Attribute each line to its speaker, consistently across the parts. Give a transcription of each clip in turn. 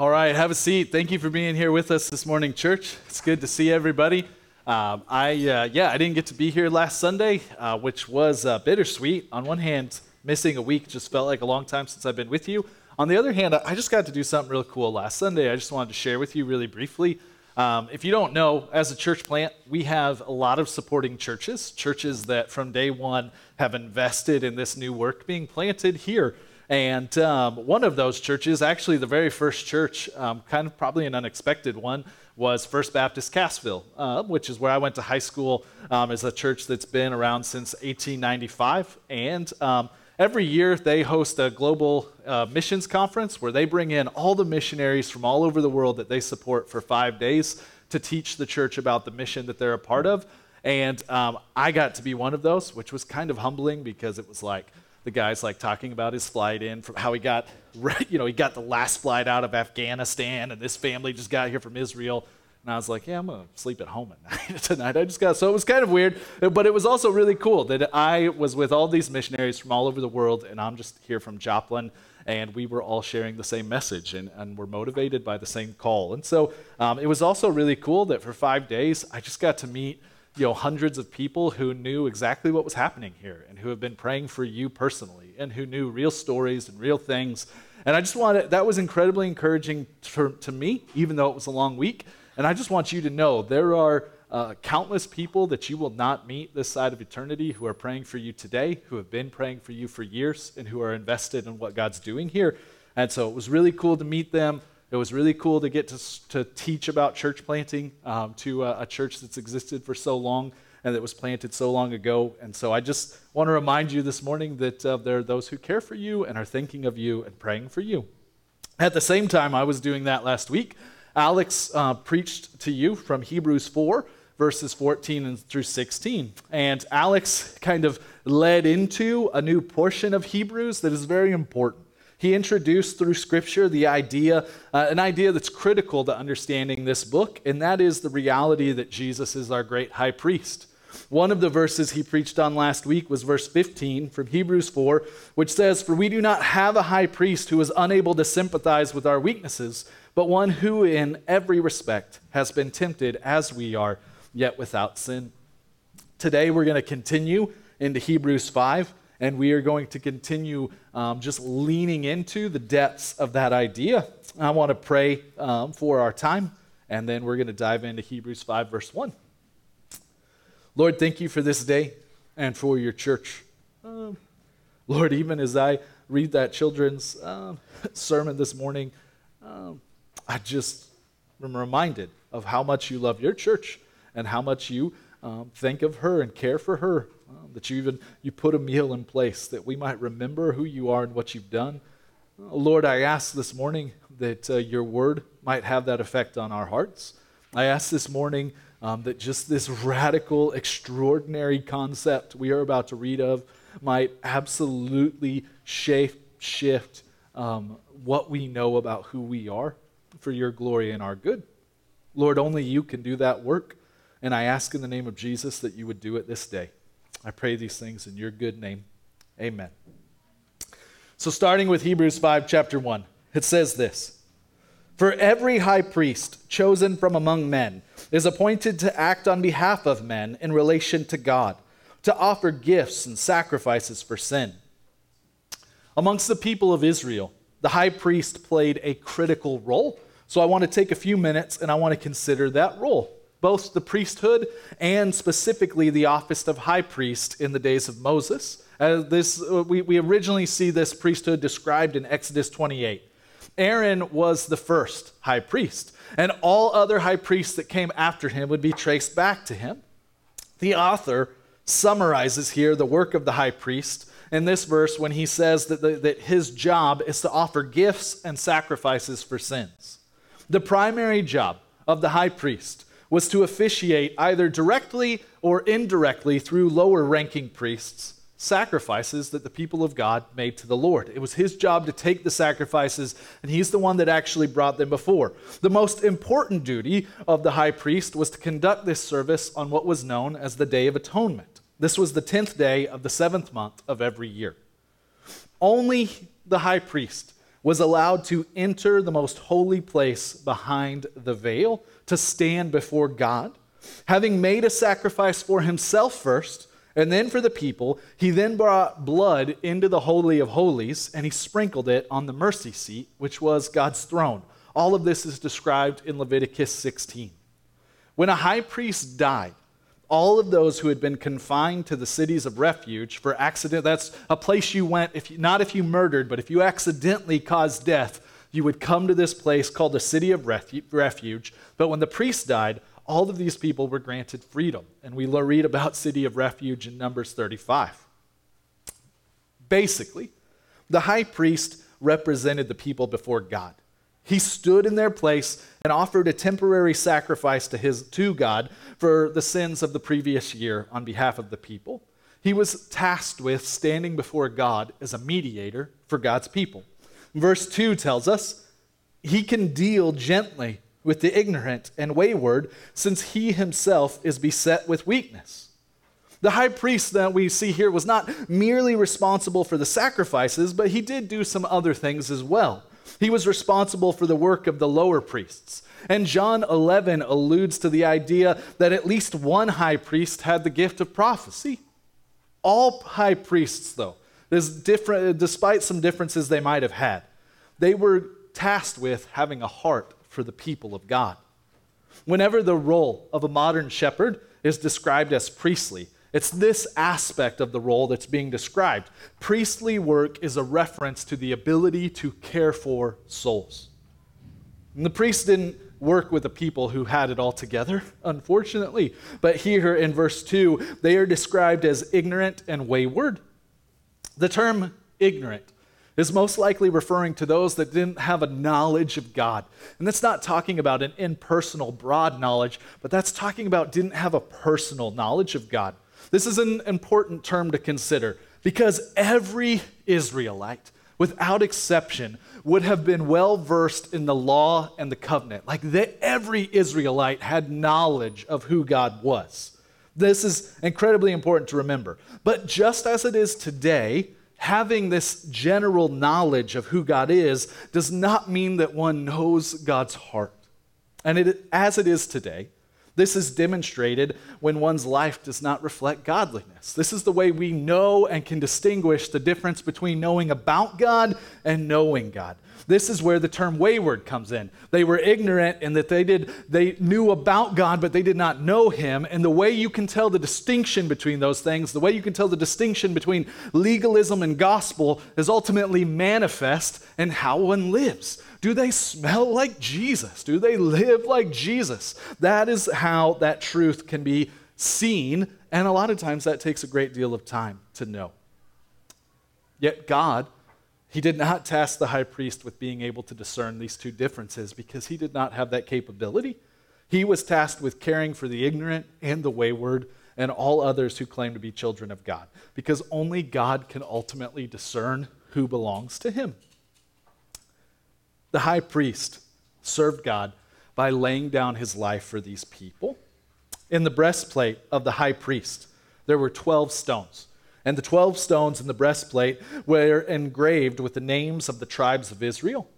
Speaker 1: All right, have a seat. Thank you for being here with us this morning, church. It's good to see everybody. Um, I uh, yeah, I didn't get to be here last Sunday, uh, which was uh, bittersweet. On one hand, missing a week just felt like a long time since I've been with you. On the other hand, I just got to do something real cool last Sunday. I just wanted to share with you really briefly. Um, if you don't know, as a church plant, we have a lot of supporting churches, churches that from day one have invested in this new work being planted here. And um, one of those churches, actually the very first church, um, kind of probably an unexpected one, was First Baptist Cassville, uh, which is where I went to high school. Um, is a church that's been around since 1895, and um, every year they host a global uh, missions conference where they bring in all the missionaries from all over the world that they support for five days to teach the church about the mission that they're a part of. And um, I got to be one of those, which was kind of humbling because it was like the guy's like talking about his flight in from how he got you know he got the last flight out of afghanistan and this family just got here from israel. And i was like yeah i'm gonna sleep at home at night tonight. I just got so it was kind of weird but it was also really cool that i was with all these missionaries from all over the world and i'm just here from joplin and we were all sharing the same message and, and were motivated by the same call. And so um, it was also really cool that for five days i just got to meet you know, hundreds of people who knew exactly what was happening here and who have been praying for you personally and who knew real stories and real things. And I just wanted, that was incredibly encouraging to, to me, even though it was a long week. And I just want you to know there are uh, countless people that you will not meet this side of eternity who are praying for you today, who have been praying for you for years, and who are invested in what God's doing here. And so it was really cool to meet them. It was really cool to get to, to teach about church planting um, to a, a, church that's existed for so long and that was planted so long ago. And so I just want to remind you this morning that uh, there are those who care for you and are thinking of you and praying for you. At the same time, I was doing that last week. Alex uh, preached to you from Hebrews 4, verses 14 and through 16. And Alex kind of led into a new portion of Hebrews that is very important. He introduced through Scripture the idea, uh, an idea that's critical to understanding this book, and that is the reality that Jesus is our great high priest. One of the verses he preached on last week was verse 15 from Hebrews 4, which says, For we do not have a high priest who is unable to sympathize with our weaknesses, but one who in every respect has been tempted as we are, yet without sin. Today we're going to continue into Hebrews 5 and we are going to continue um, just leaning into the depths of that idea. I want to pray um, for our time, and then we're going to dive into Hebrews 5, verse 1. Lord, thank you for this day and for your church. Um, Lord, even as I read that children's um, sermon this morning, um, I just am reminded of how much you love your church and how much you um, think of her and care for her um, that you even you put a meal in place that we might remember who you are and what you've done. Uh, Lord, I ask this morning that uh, your word might have that effect on our hearts. I ask this morning um, that just this radical, extraordinary concept we are about to read of might absolutely shape, shift um, what we know about who we are for your glory and our good. Lord, only you can do that work. And I ask in the name of Jesus that you would do it this day. I pray these things in your good name. Amen. So, starting with Hebrews 5, chapter 1, it says this For every high priest chosen from among men is appointed to act on behalf of men in relation to God, to offer gifts and sacrifices for sin. Amongst the people of Israel, the high priest played a critical role. So, I want to take a few minutes and I want to consider that role both the priesthood and specifically the office of high priest in the days of Moses. Uh, this, uh, we, we originally see this priesthood described in Exodus 28. Aaron was the first high priest, and all other high priests that came after him would be traced back to him. The author summarizes here the work of the high priest in this verse when he says that, the, that his job is to offer gifts and sacrifices for sins. The primary job of the high priest was to officiate either directly or indirectly through lower ranking priests sacrifices that the people of God made to the Lord. It was his job to take the sacrifices, and he's the one that actually brought them before. The most important duty of the high priest was to conduct this service on what was known as the Day of Atonement. This was the 10th day of the seventh month of every year. Only the high priest was allowed to enter the most holy place behind the veil to stand before God. Having made a sacrifice for himself first, and then for the people, he then brought blood into the Holy of Holies and he sprinkled it on the mercy seat, which was God's throne. All of this is described in Leviticus 16. When a high priest died, all of those who had been confined to the cities of refuge for accident that's a place you went if you, not if you murdered but if you accidentally caused death you would come to this place called the city of refuge. But when the priest died all of these people were granted freedom. And we read about city of refuge in numbers 35 basically the high priest represented the people before god he stood in their place and offered a temporary sacrifice to, his, to God for the sins of the previous year on behalf of the people. He was tasked with standing before God as a mediator for God's people. Verse 2 tells us he can deal gently with the ignorant and wayward, since he himself is beset with weakness. The high priest that we see here was not merely responsible for the sacrifices, but he did do some other things as well. He was responsible for the work of the lower priests. And John 11 alludes to the idea that at least one high priest had the gift of prophecy. All high priests, though, despite some differences they might have had, they were tasked with having a heart for the people of God. Whenever the role of a modern shepherd is described as priestly, it's this aspect of the role that's being described. Priestly work is a reference to the ability to care for souls. And the priests didn't work with the people who had it all together, unfortunately. But here in verse 2, they are described as ignorant and wayward. The term ignorant is most likely referring to those that didn't have a knowledge of God. And that's not talking about an impersonal, broad knowledge, but that's talking about didn't have a personal knowledge of God. This is an important term to consider because every Israelite, without exception, would have been well versed in the law and the covenant. Like that every Israelite had knowledge of who God was. This is incredibly important to remember. But just as it is today, having this general knowledge of who God is does not mean that one knows God's heart. And it, as it is today, this is demonstrated when one's life does not reflect godliness. This is the way we know and can distinguish the difference between knowing about God and knowing God. This is where the term wayward comes in. They were ignorant in that they did they knew about God but they did not know him and the way you can tell the distinction between those things, the way you can tell the distinction between legalism and gospel is ultimately manifest in how one lives. Do they smell like Jesus? Do they live like Jesus? That is how that truth can be seen, and a lot of times that takes a great deal of time to know. Yet God, He did not task the high priest with being able to discern these two differences because He did not have that capability. He was tasked with caring for the ignorant and the wayward and all others who claim to be children of God because only God can ultimately discern who belongs to Him. The high priest served God by laying down his life for these people. In the breastplate of the high priest, there were 12 stones. And the 12 stones in the breastplate were engraved with the names of the tribes of Israel.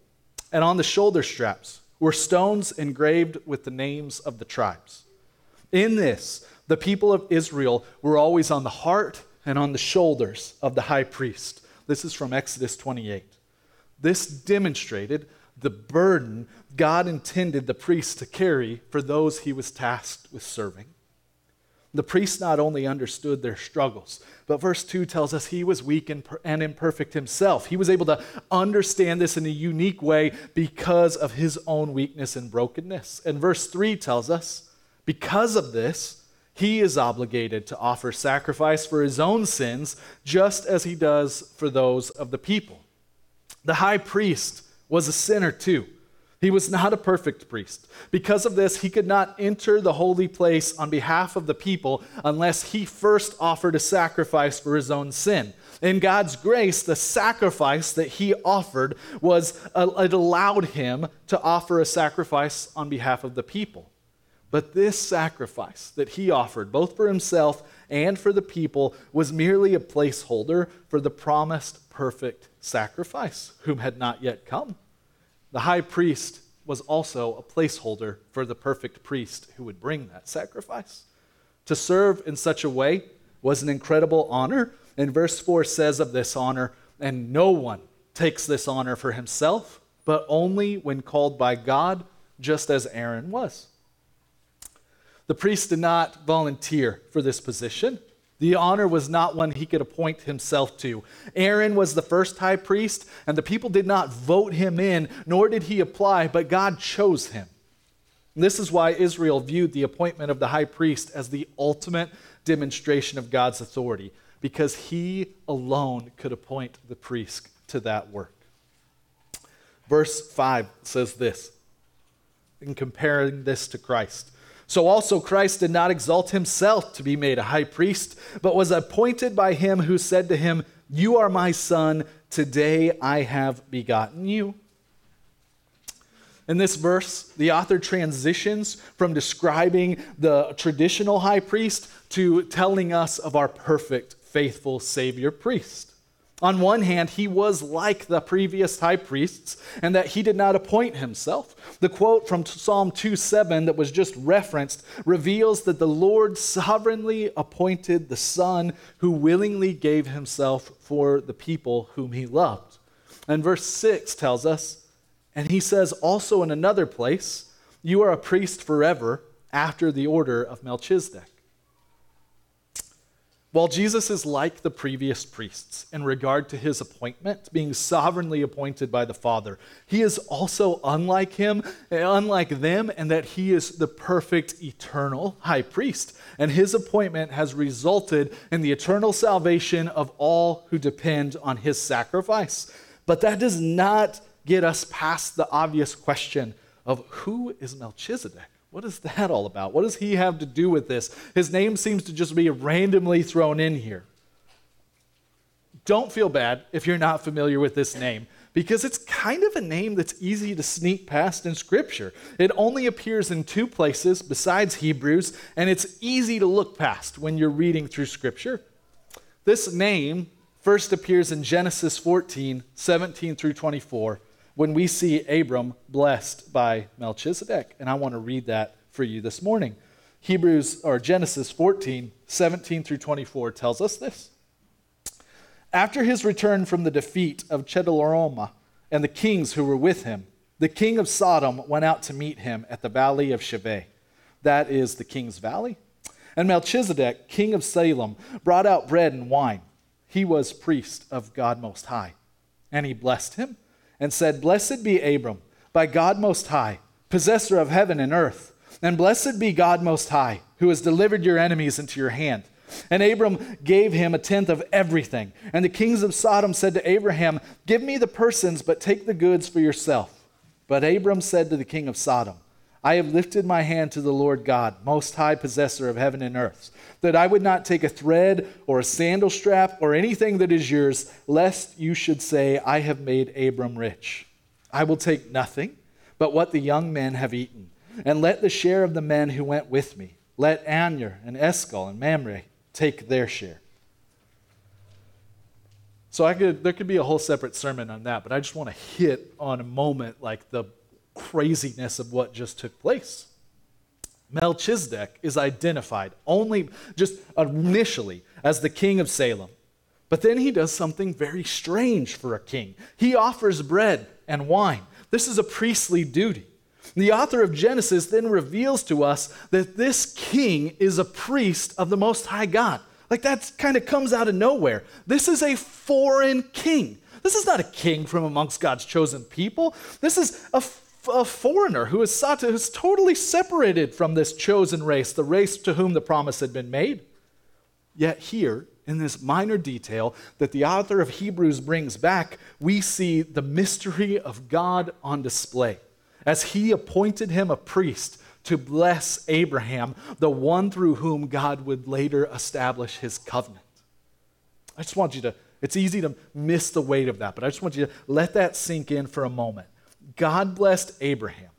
Speaker 1: And on the shoulder straps were stones engraved with the names of the tribes. In this, the people of Israel were always on the heart and on the shoulders of the high priest. This is from Exodus 28. This demonstrated the burden God intended the priest to carry for those he was tasked with serving. The priest not only understood their struggles, but verse 2 tells us he was weak and, imperfect himself. He was able to understand this in a unique way because of his own weakness and brokenness. And verse 3 tells us because of this, he is obligated to offer sacrifice for his own sins, just as he does for those of the people. The high priest was a sinner too. He was not a perfect priest. Because of this, he could not enter the holy place on behalf of the people unless he first offered a sacrifice for his own sin. In God's grace, the sacrifice that he offered was, uh, it allowed him to offer a sacrifice on behalf of the people. But this sacrifice that he offered, both for himself and for the people, was merely a placeholder for the promised perfect sacrifice, whom had not yet come. The high priest was also a placeholder for the perfect priest who would bring that sacrifice. To serve in such a way was an incredible honor. And verse 4 says of this honor, and no one takes this honor for himself, but only when called by God, just as Aaron was. The priest did not volunteer for this position. The honor was not one he could appoint himself to. Aaron was the first high priest, and the people did not vote him in, nor did he apply, but God chose him. This is why Israel viewed the appointment of the high priest as the ultimate demonstration of God's authority, because he alone could appoint the priest to that work. Verse 5 says this in comparing this to Christ. So also Christ did not exalt himself to be made a high priest, but was appointed by him who said to him, You are my son, today I have begotten you. In this verse, the author transitions from describing the traditional high priest to telling us of our perfect, faithful Savior priest. On one hand, he was like the previous high priests, and that he did not appoint himself. The quote from Psalm 2:7 that was just referenced reveals that the Lord sovereignly appointed the Son who willingly gave himself for the people whom he loved. And verse 6 tells us, and he says also in another place, You are a priest forever after the order of Melchizedek. While Jesus is like the previous priests in regard to his appointment, being sovereignly appointed by the Father, he is also unlike him, unlike them, and that he is the perfect eternal high priest. And his appointment has resulted in the eternal salvation of all who depend on his sacrifice. But that does not get us past the obvious question of who is Melchizedek? What is that all about? What does he have to do with this? His name seems to just be randomly thrown in here. Don't feel bad if you're not familiar with this name because it's kind of a name that's easy to sneak past in Scripture. It only appears in two places besides Hebrews, and it's easy to look past when you're reading through Scripture. This name first appears in Genesis 14 17 through 24 when we see Abram blessed by Melchizedek. And I want to read that for you this morning. Hebrews or Genesis 14, 17 through 24 tells us this. After his return from the defeat of Chedorlaomer and the kings who were with him, the king of Sodom went out to meet him at the valley of Shaveh. That is the king's valley. And Melchizedek, king of Salem, brought out bread and wine. He was priest of God Most High. And he blessed him and said, Blessed be Abram, by God Most High, possessor of heaven and earth. And blessed be God Most High, who has delivered your enemies into your hand. And Abram gave him a tenth of everything. And the kings of Sodom said to Abraham, Give me the persons, but take the goods for yourself. But Abram said to the king of Sodom, I have lifted my hand to the Lord God, most high possessor of heaven and earth, that I would not take a thread or a sandal strap or anything that is yours, lest you should say, I have made Abram rich. I will take nothing but what the young men have eaten, and let the share of the men who went with me, let Aner and Eshcol and Mamre take their share. So I could, there could be a whole separate sermon on that, but I just want to hit on a moment like the craziness of what just took place. Melchizedek is identified only just initially as the king of Salem. But then he does something very strange for a king. He offers bread and wine. This is a priestly duty. The author of Genesis then reveals to us that this king is a priest of the Most High God. Like that kind of comes out of nowhere. This is a foreign king. This is not a king from amongst God's chosen people. This is a a foreigner who is who's totally separated from this chosen race, the race to whom the promise had been made. Yet here, in this minor detail that the author of Hebrews brings back, we see the mystery of God on display as he appointed him a priest to bless Abraham, the one through whom God would later establish his covenant. I just want you to, it's easy to miss the weight of that, but I just want you to let that sink in for a moment. God blessed Abraham,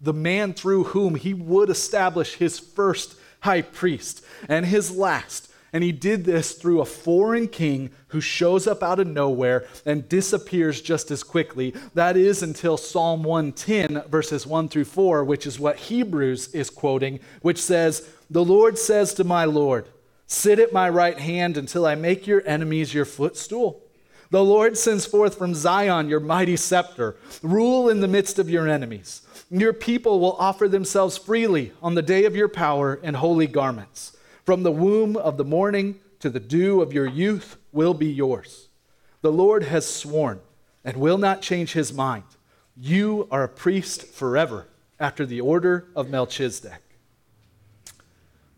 Speaker 1: the man through whom he would establish his first high priest and his last. And he did this through a foreign king who shows up out of nowhere and disappears just as quickly. That is until Psalm 110, verses 1 through 4, which is what Hebrews is quoting, which says, The Lord says to my Lord, Sit at my right hand until I make your enemies your footstool. The Lord sends forth from Zion your mighty scepter. Rule in the midst of your enemies. Your people will offer themselves freely on the day of your power in holy garments. From the womb of the morning to the dew of your youth will be yours. The Lord has sworn and will not change his mind. You are a priest forever after the order of Melchizedek.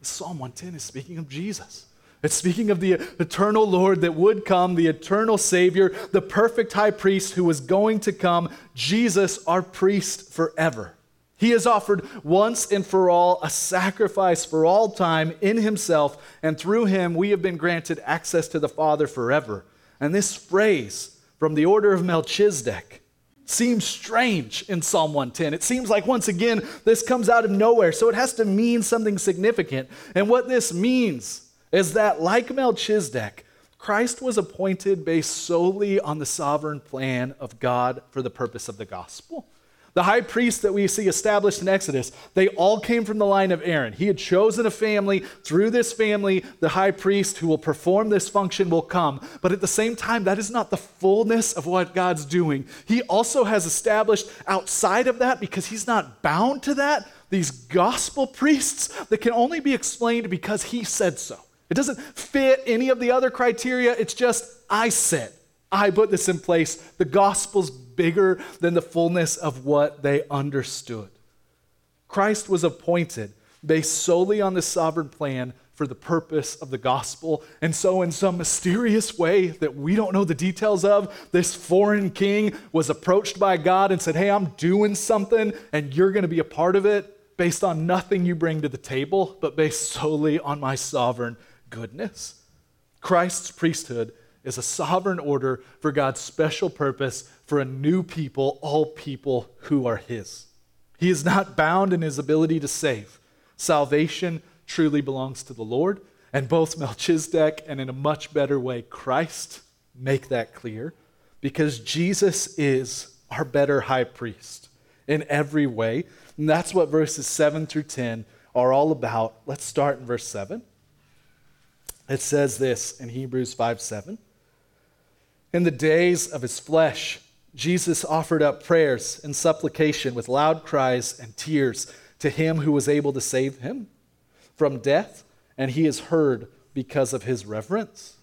Speaker 1: Psalm 110 is speaking of Jesus. It's speaking of the eternal Lord that would come, the eternal Savior, the perfect high priest who was going to come, Jesus, our priest forever. He has offered once and for all a sacrifice for all time in himself, and through him we have been granted access to the Father forever. And this phrase, from the order of Melchizedek, seems strange in Psalm 110. It seems like, once again, this comes out of nowhere, so it has to mean something significant. And what this means is that, like Melchizedek, Christ was appointed based solely on the sovereign plan of God for the purpose of the gospel. The high priests that we see established in Exodus, they all came from the line of Aaron. He had chosen a family. Through this family, the high priest who will perform this function will come. But at the same time, that is not the fullness of what God's doing. He also has established outside of that, because he's not bound to that, these gospel priests that can only be explained because he said so. It doesn't fit any of the other criteria. It's just, I said, I put this in place. The gospel's bigger than the fullness of what they understood. Christ was appointed based solely on the sovereign plan for the purpose of the gospel. And so, in some mysterious way that we don't know the details of, this foreign king was approached by God and said, Hey, I'm doing something, and you're going to be a part of it based on nothing you bring to the table, but based solely on my sovereign goodness. Christ's priesthood is a sovereign order for God's special purpose for a new people, all people who are His. He is not bound in His ability to save. Salvation truly belongs to the Lord, and both Melchizedek and in a much better way, Christ make that clear because Jesus is our better high priest in every way. And that's what verses 7 through 10 are all about. Let's start in verse 7. It says this in Hebrews 5 7. In the days of his flesh, Jesus offered up prayers and supplication with loud cries and tears to him who was able to save him from death, and he is heard because of his reverence.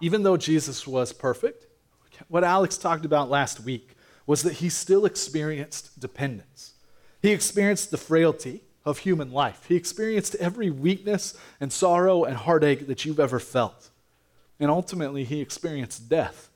Speaker 1: Even though Jesus was perfect, what Alex talked about last week was that he still experienced dependence. He experienced the frailty of human life. He experienced every weakness and sorrow and heartache that you've ever felt. And ultimately, he experienced death.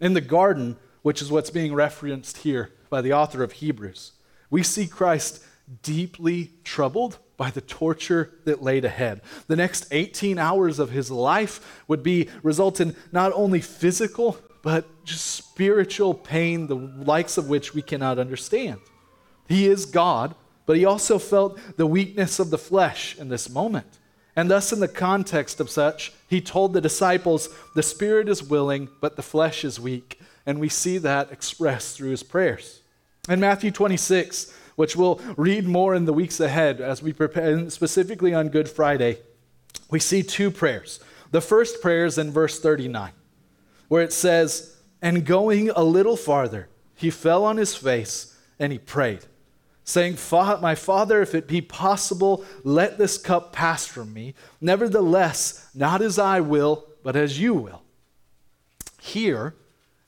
Speaker 1: In the garden, which is what's being referenced here by the author of Hebrews, we see Christ deeply troubled by the torture that laid ahead. The next 18 hours of his life would be result in not only physical, but just spiritual pain, the likes of which we cannot understand. He is God, but he also felt the weakness of the flesh in this moment. And thus, in the context of such, he told the disciples, The spirit is willing, but the flesh is weak. And we see that expressed through his prayers. In Matthew 26, which we'll read more in the weeks ahead as we prepare, specifically on Good Friday, we see two prayers. The first prayer is in verse 39, where it says, And going a little farther, he fell on his face and he prayed saying, My Father, if it be possible, let this cup pass from me. Nevertheless, not as I will, but as you will. Here,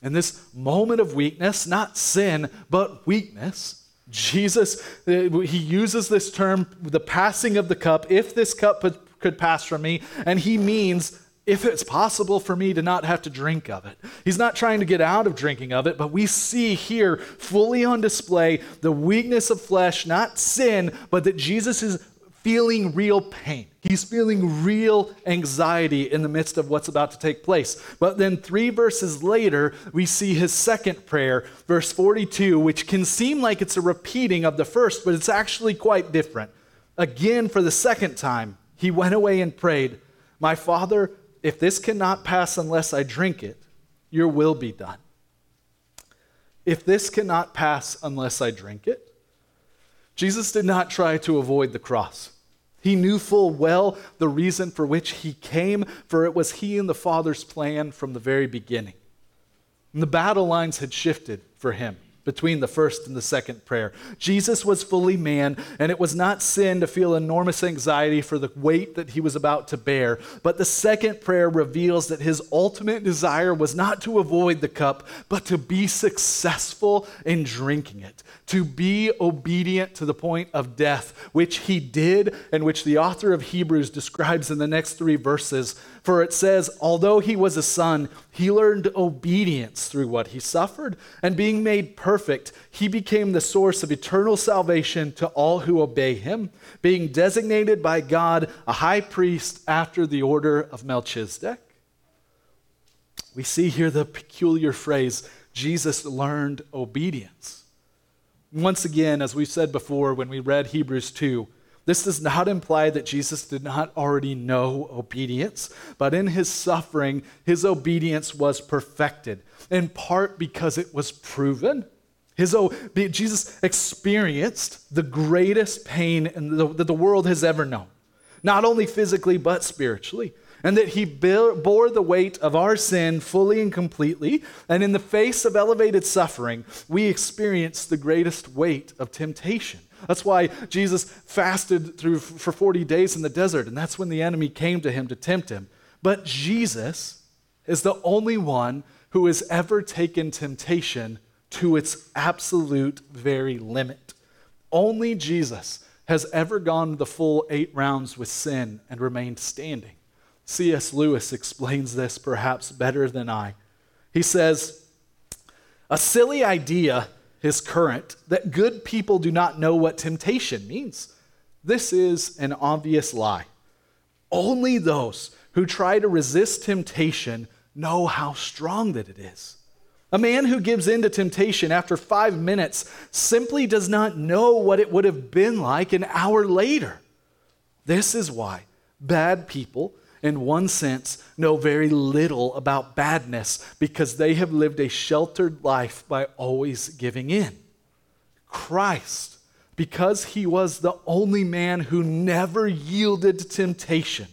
Speaker 1: in this moment of weakness, not sin, but weakness, Jesus, uh, he uses this term, the passing of the cup, if this cup could pass from me, and he means if it's possible for me to not have to drink of it. He's not trying to get out of drinking of it, but we see here fully on display the weakness of flesh, not sin, but that Jesus is feeling real pain. He's feeling real anxiety in the midst of what's about to take place. But then, three verses later, we see his second prayer, verse 42, which can seem like it's a repeating of the first, but it's actually quite different. Again, for the second time, he went away and prayed, My Father, if this cannot pass unless I drink it, your will be done. If this cannot pass unless I drink it, Jesus did not try to avoid the cross. He knew full well the reason for which he came, for it was he and the Father's plan from the very beginning. And the battle lines had shifted for him between the first and the second prayer. Jesus was fully man, and it was not sin to feel enormous anxiety for the weight that he was about to bear. But the second prayer reveals that his ultimate desire was not to avoid the cup, but to be successful in drinking it, to be obedient to the point of death, which he did, and which the author of Hebrews describes in the next three verses. For it says, although he was a son, he learned obedience through what he suffered, and being made perfect, he became the source of eternal salvation to all who obey him, being designated by God a high priest after the order of Melchizedek. We see here the peculiar phrase, Jesus learned obedience. Once again, as we said before when we read Hebrews 2, this does not imply that Jesus did not already know obedience, but in his suffering, his obedience was perfected, in part because it was proven. His, Jesus experienced the greatest pain that the world has ever known, not only physically, but spiritually. And that he bore the weight of our sin fully and completely. And in the face of elevated suffering, we experience the greatest weight of temptation. That's why Jesus fasted through for 40 days in the desert, and that's when the enemy came to him to tempt him. But Jesus is the only one who has ever taken temptation to its absolute very limit. Only Jesus has ever gone the full eight rounds with sin and remained standing. C.S. Lewis explains this perhaps better than I. He says, A silly idea his current that good people do not know what temptation means. This is an obvious lie. Only those who try to resist temptation know how strong that it is. A man who gives in to temptation after five minutes simply does not know what it would have been like an hour later. This is why bad people in one sense, know very little about badness because they have lived a sheltered life by always giving in. Christ, because he was the only man who never yielded to temptation,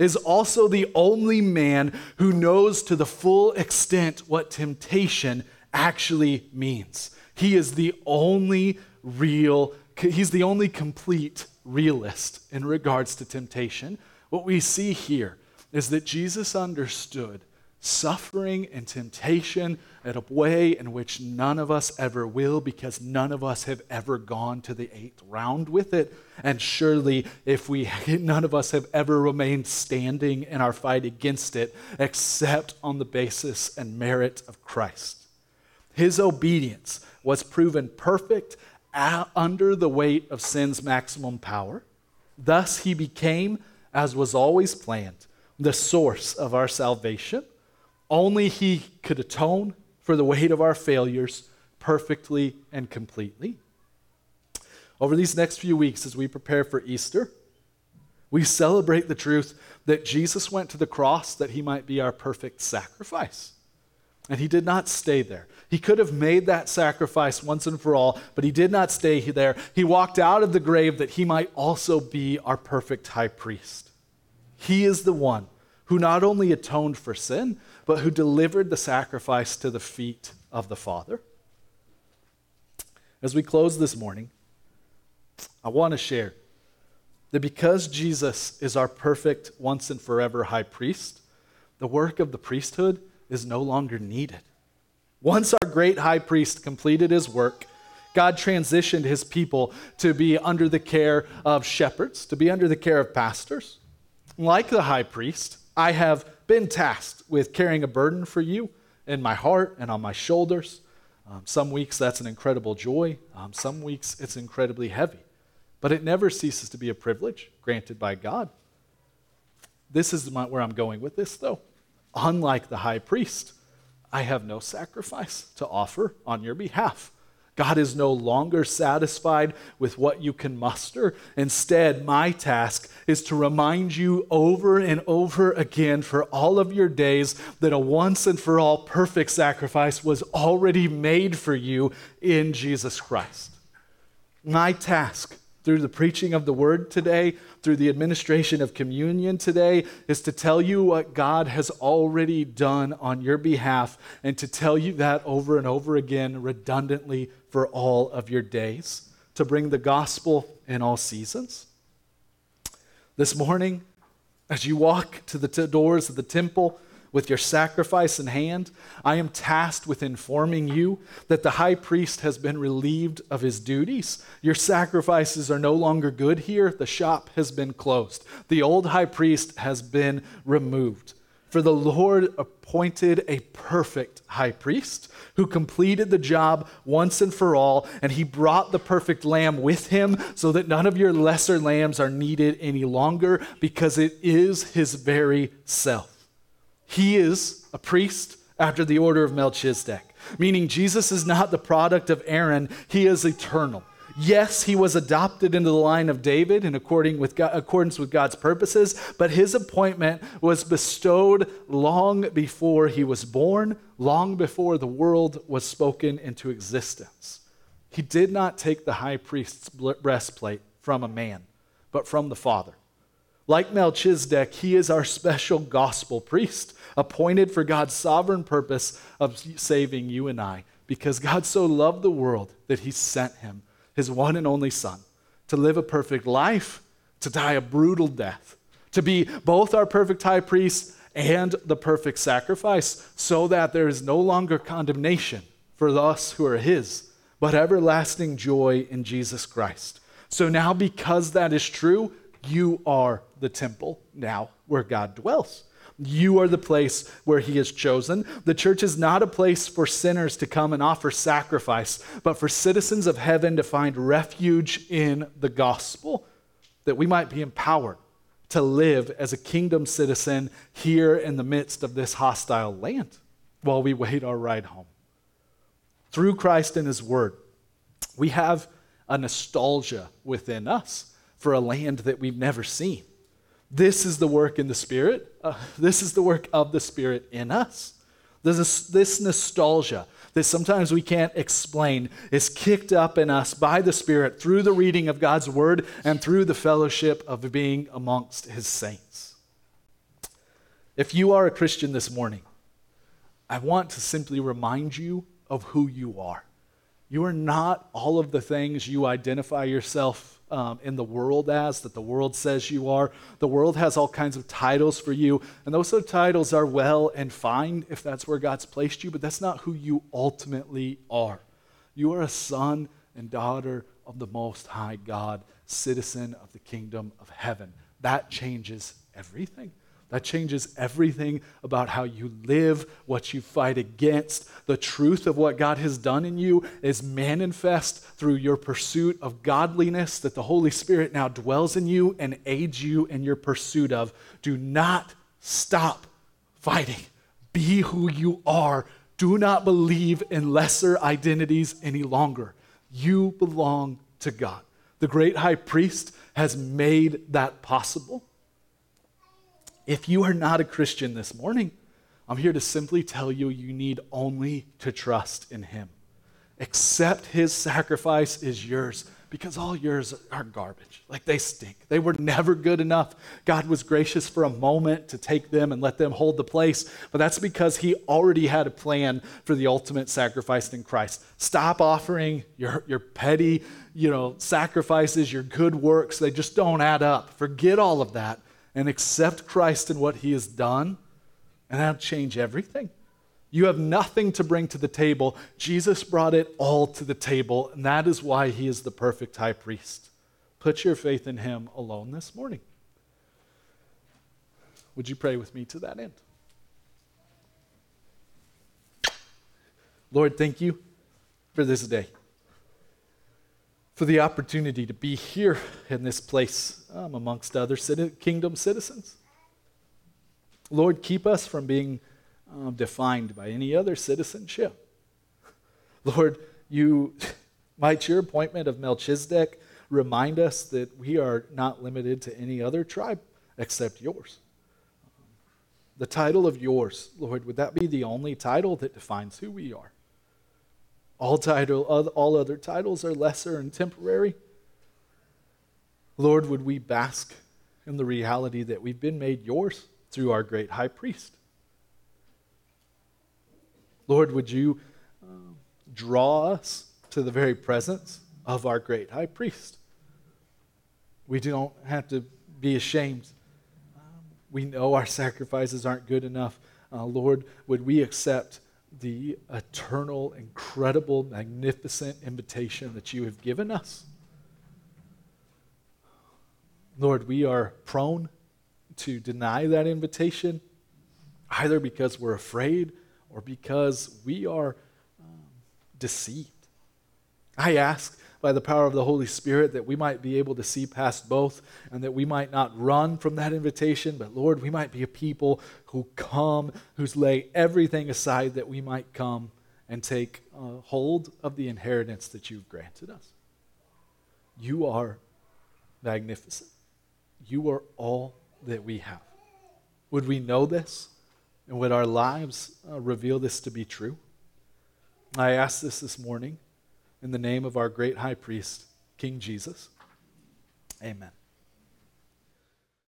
Speaker 1: is also the only man who knows to the full extent what temptation actually means. He is the only real, he's the only complete realist in regards to temptation what we see here is that Jesus understood suffering and temptation in a way in which none of us ever will because none of us have ever gone to the eighth round with it. And surely, if we, none of us have ever remained standing in our fight against it except on the basis and merit of Christ. His obedience was proven perfect under the weight of sin's maximum power. Thus, he became as was always planned, the source of our salvation. Only He could atone for the weight of our failures perfectly and completely. Over these next few weeks, as we prepare for Easter, we celebrate the truth that Jesus went to the cross that he might be our perfect sacrifice. And he did not stay there. He could have made that sacrifice once and for all, but he did not stay there. He walked out of the grave that he might also be our perfect high priest. He is the one who not only atoned for sin, but who delivered the sacrifice to the feet of the Father. As we close this morning, I want to share that because Jesus is our perfect, once and forever high priest, the work of the priesthood is no longer needed. Once our great high priest completed his work, God transitioned his people to be under the care of shepherds, to be under the care of pastors. Like the high priest, I have been tasked with carrying a burden for you in my heart and on my shoulders. Um, some weeks that's an incredible joy, um, some weeks it's incredibly heavy. But it never ceases to be a privilege granted by God. This is my, where I'm going with this, though. Unlike the high priest, I have no sacrifice to offer on your behalf. God is no longer satisfied with what you can muster. Instead, my task is to remind you over and over again for all of your days that a once and for all perfect sacrifice was already made for you in Jesus Christ. My task through the preaching of the word today, through the administration of communion today, is to tell you what God has already done on your behalf and to tell you that over and over again, redundantly for all of your days, to bring the gospel in all seasons. This morning, as you walk to the t- doors of the temple, with your sacrifice in hand, I am tasked with informing you that the high priest has been relieved of his duties. Your sacrifices are no longer good here. The shop has been closed. The old high priest has been removed. For the Lord appointed a perfect high priest who completed the job once and for all, and he brought the perfect lamb with him so that none of your lesser lambs are needed any longer because it is his very self. He is a priest after the order of Melchizedek, meaning Jesus is not the product of Aaron, he is eternal. Yes, he was adopted into the line of David in according with God, accordance with God's purposes, but his appointment was bestowed long before he was born, long before the world was spoken into existence. He did not take the high priest's breastplate from a man, but from the Father. Like Melchizedek, he is our special gospel priest, appointed for God's sovereign purpose of saving you and I, because God so loved the world that he sent him, his one and only Son, to live a perfect life, to die a brutal death, to be both our perfect high priest and the perfect sacrifice, so that there is no longer condemnation for us who are his, but everlasting joy in Jesus Christ. So now, because that is true, you are the temple now where God dwells. You are the place where He has chosen. The church is not a place for sinners to come and offer sacrifice, but for citizens of heaven to find refuge in the gospel, that we might be empowered to live as a kingdom citizen here in the midst of this hostile land while we wait our ride home. Through Christ and His Word, we have a nostalgia within us for a land that we've never seen. This is the work in the Spirit. Uh, this is the work of the Spirit in us. This, this nostalgia that sometimes we can't explain is kicked up in us by the Spirit through the reading of God's Word and through the fellowship of being amongst His saints. If you are a Christian this morning, I want to simply remind you of who you are. You are not all of the things you identify yourself um, in the world as, that the world says you are. The world has all kinds of titles for you, and those titles are well and fine if that's where God's placed you, but that's not who you ultimately are. You are a son and daughter of the Most High God, citizen of the kingdom of heaven. That changes everything. That changes everything about how you live, what you fight against. The truth of what God has done in you is manifest through your pursuit of godliness that the Holy Spirit now dwells in you and aids you in your pursuit of. Do not stop fighting. Be who you are. Do not believe in lesser identities any longer. You belong to God. The great high priest has made that possible. If you are not a Christian this morning, I'm here to simply tell you you need only to trust in Him. Accept His sacrifice is yours because all yours are garbage. Like they stink. They were never good enough. God was gracious for a moment to take them and let them hold the place, but that's because He already had a plan for the ultimate sacrifice in Christ. Stop offering your, your petty, you know, sacrifices, your good works. They just don't add up. Forget all of that and accept Christ and what he has done, and that'll change everything. You have nothing to bring to the table. Jesus brought it all to the table, and that is why he is the perfect high priest. Put your faith in him alone this morning. Would you pray with me to that end? Lord, thank you for this day for the opportunity to be here in this place um, amongst other kingdom citizens. Lord, keep us from being um, defined by any other citizenship. Lord, you, Might your appointment of Melchizedek remind us that we are not limited to any other tribe except yours? The title of yours, Lord, would that be the only title that defines who we are? All, title, all other titles are lesser and temporary. Lord, would we bask in the reality that we've been made yours through our great high priest? Lord, would you uh, draw us to the very presence of our great high priest? We don't have to be ashamed. Um, we know our sacrifices aren't good enough. Uh, Lord, would we accept the eternal, incredible, magnificent invitation that you have given us? Lord, we are prone to deny that invitation, either because we're afraid or because we are um, deceived. I ask by the power of the Holy Spirit that we might be able to see past both and that we might not run from that invitation, but Lord, we might be a people who come, who's lay everything aside that we might come and take uh, hold of the inheritance that you've granted us. You are magnificent. You are all that we have. Would we know this? And would our lives uh, reveal this to be true? I ask this this morning in the name of our great high priest, King Jesus. Amen.